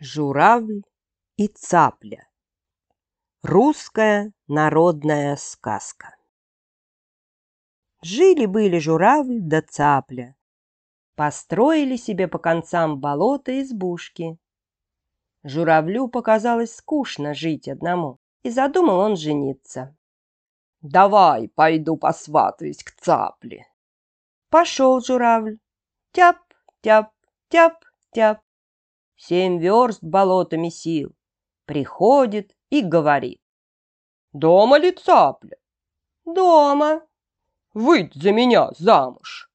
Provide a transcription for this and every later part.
Журавль и цапля. Русская народная сказка. Жили-были журавль да цапля. Построили себе по концам болота избушки. Журавлю показалось скучно жить одному, и задумал он жениться. «Давай пойду посватаюсь к цапле». Пошел журавль. Тяп, тяп, тяп, тяп семь верст болотами сил, приходит и говорит. «Дома ли цапля?» «Дома». «Выйдь за меня замуж».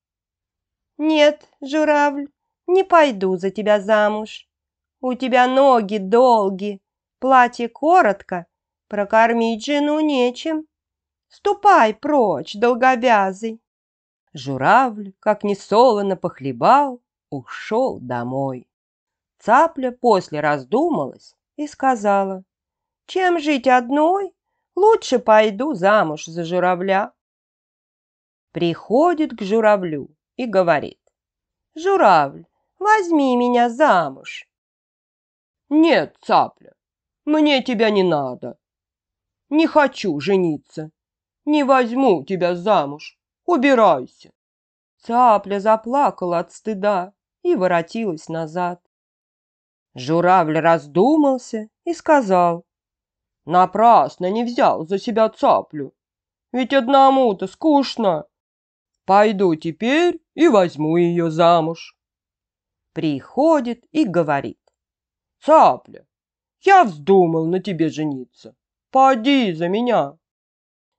«Нет, журавль, не пойду за тебя замуж. У тебя ноги долги, платье коротко, прокормить жену нечем. Ступай прочь, долговязый». Журавль, как ни солоно похлебал, ушел домой. Цапля после раздумалась и сказала, «Чем жить одной, лучше пойду замуж за журавля». Приходит к журавлю и говорит, «Журавль, возьми меня замуж». «Нет, цапля, мне тебя не надо. Не хочу жениться. Не возьму тебя замуж. Убирайся». Цапля заплакала от стыда и воротилась назад. Журавль раздумался и сказал. Напрасно не взял за себя цаплю. Ведь одному-то скучно. Пойду теперь и возьму ее замуж. Приходит и говорит. Цапля, я вздумал на тебе жениться. Поди за меня.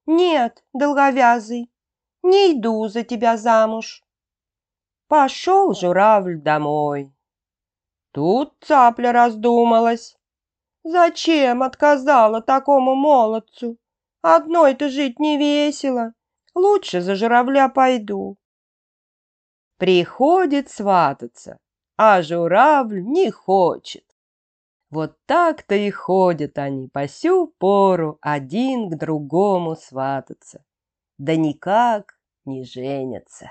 Нет, долговязый, не иду за тебя замуж. Пошел журавль домой. Тут цапля раздумалась. Зачем отказала такому молодцу? Одной-то жить не весело. Лучше за журавля пойду. Приходит свататься, а журавль не хочет. Вот так-то и ходят они по сю пору один к другому свататься. Да никак не женятся.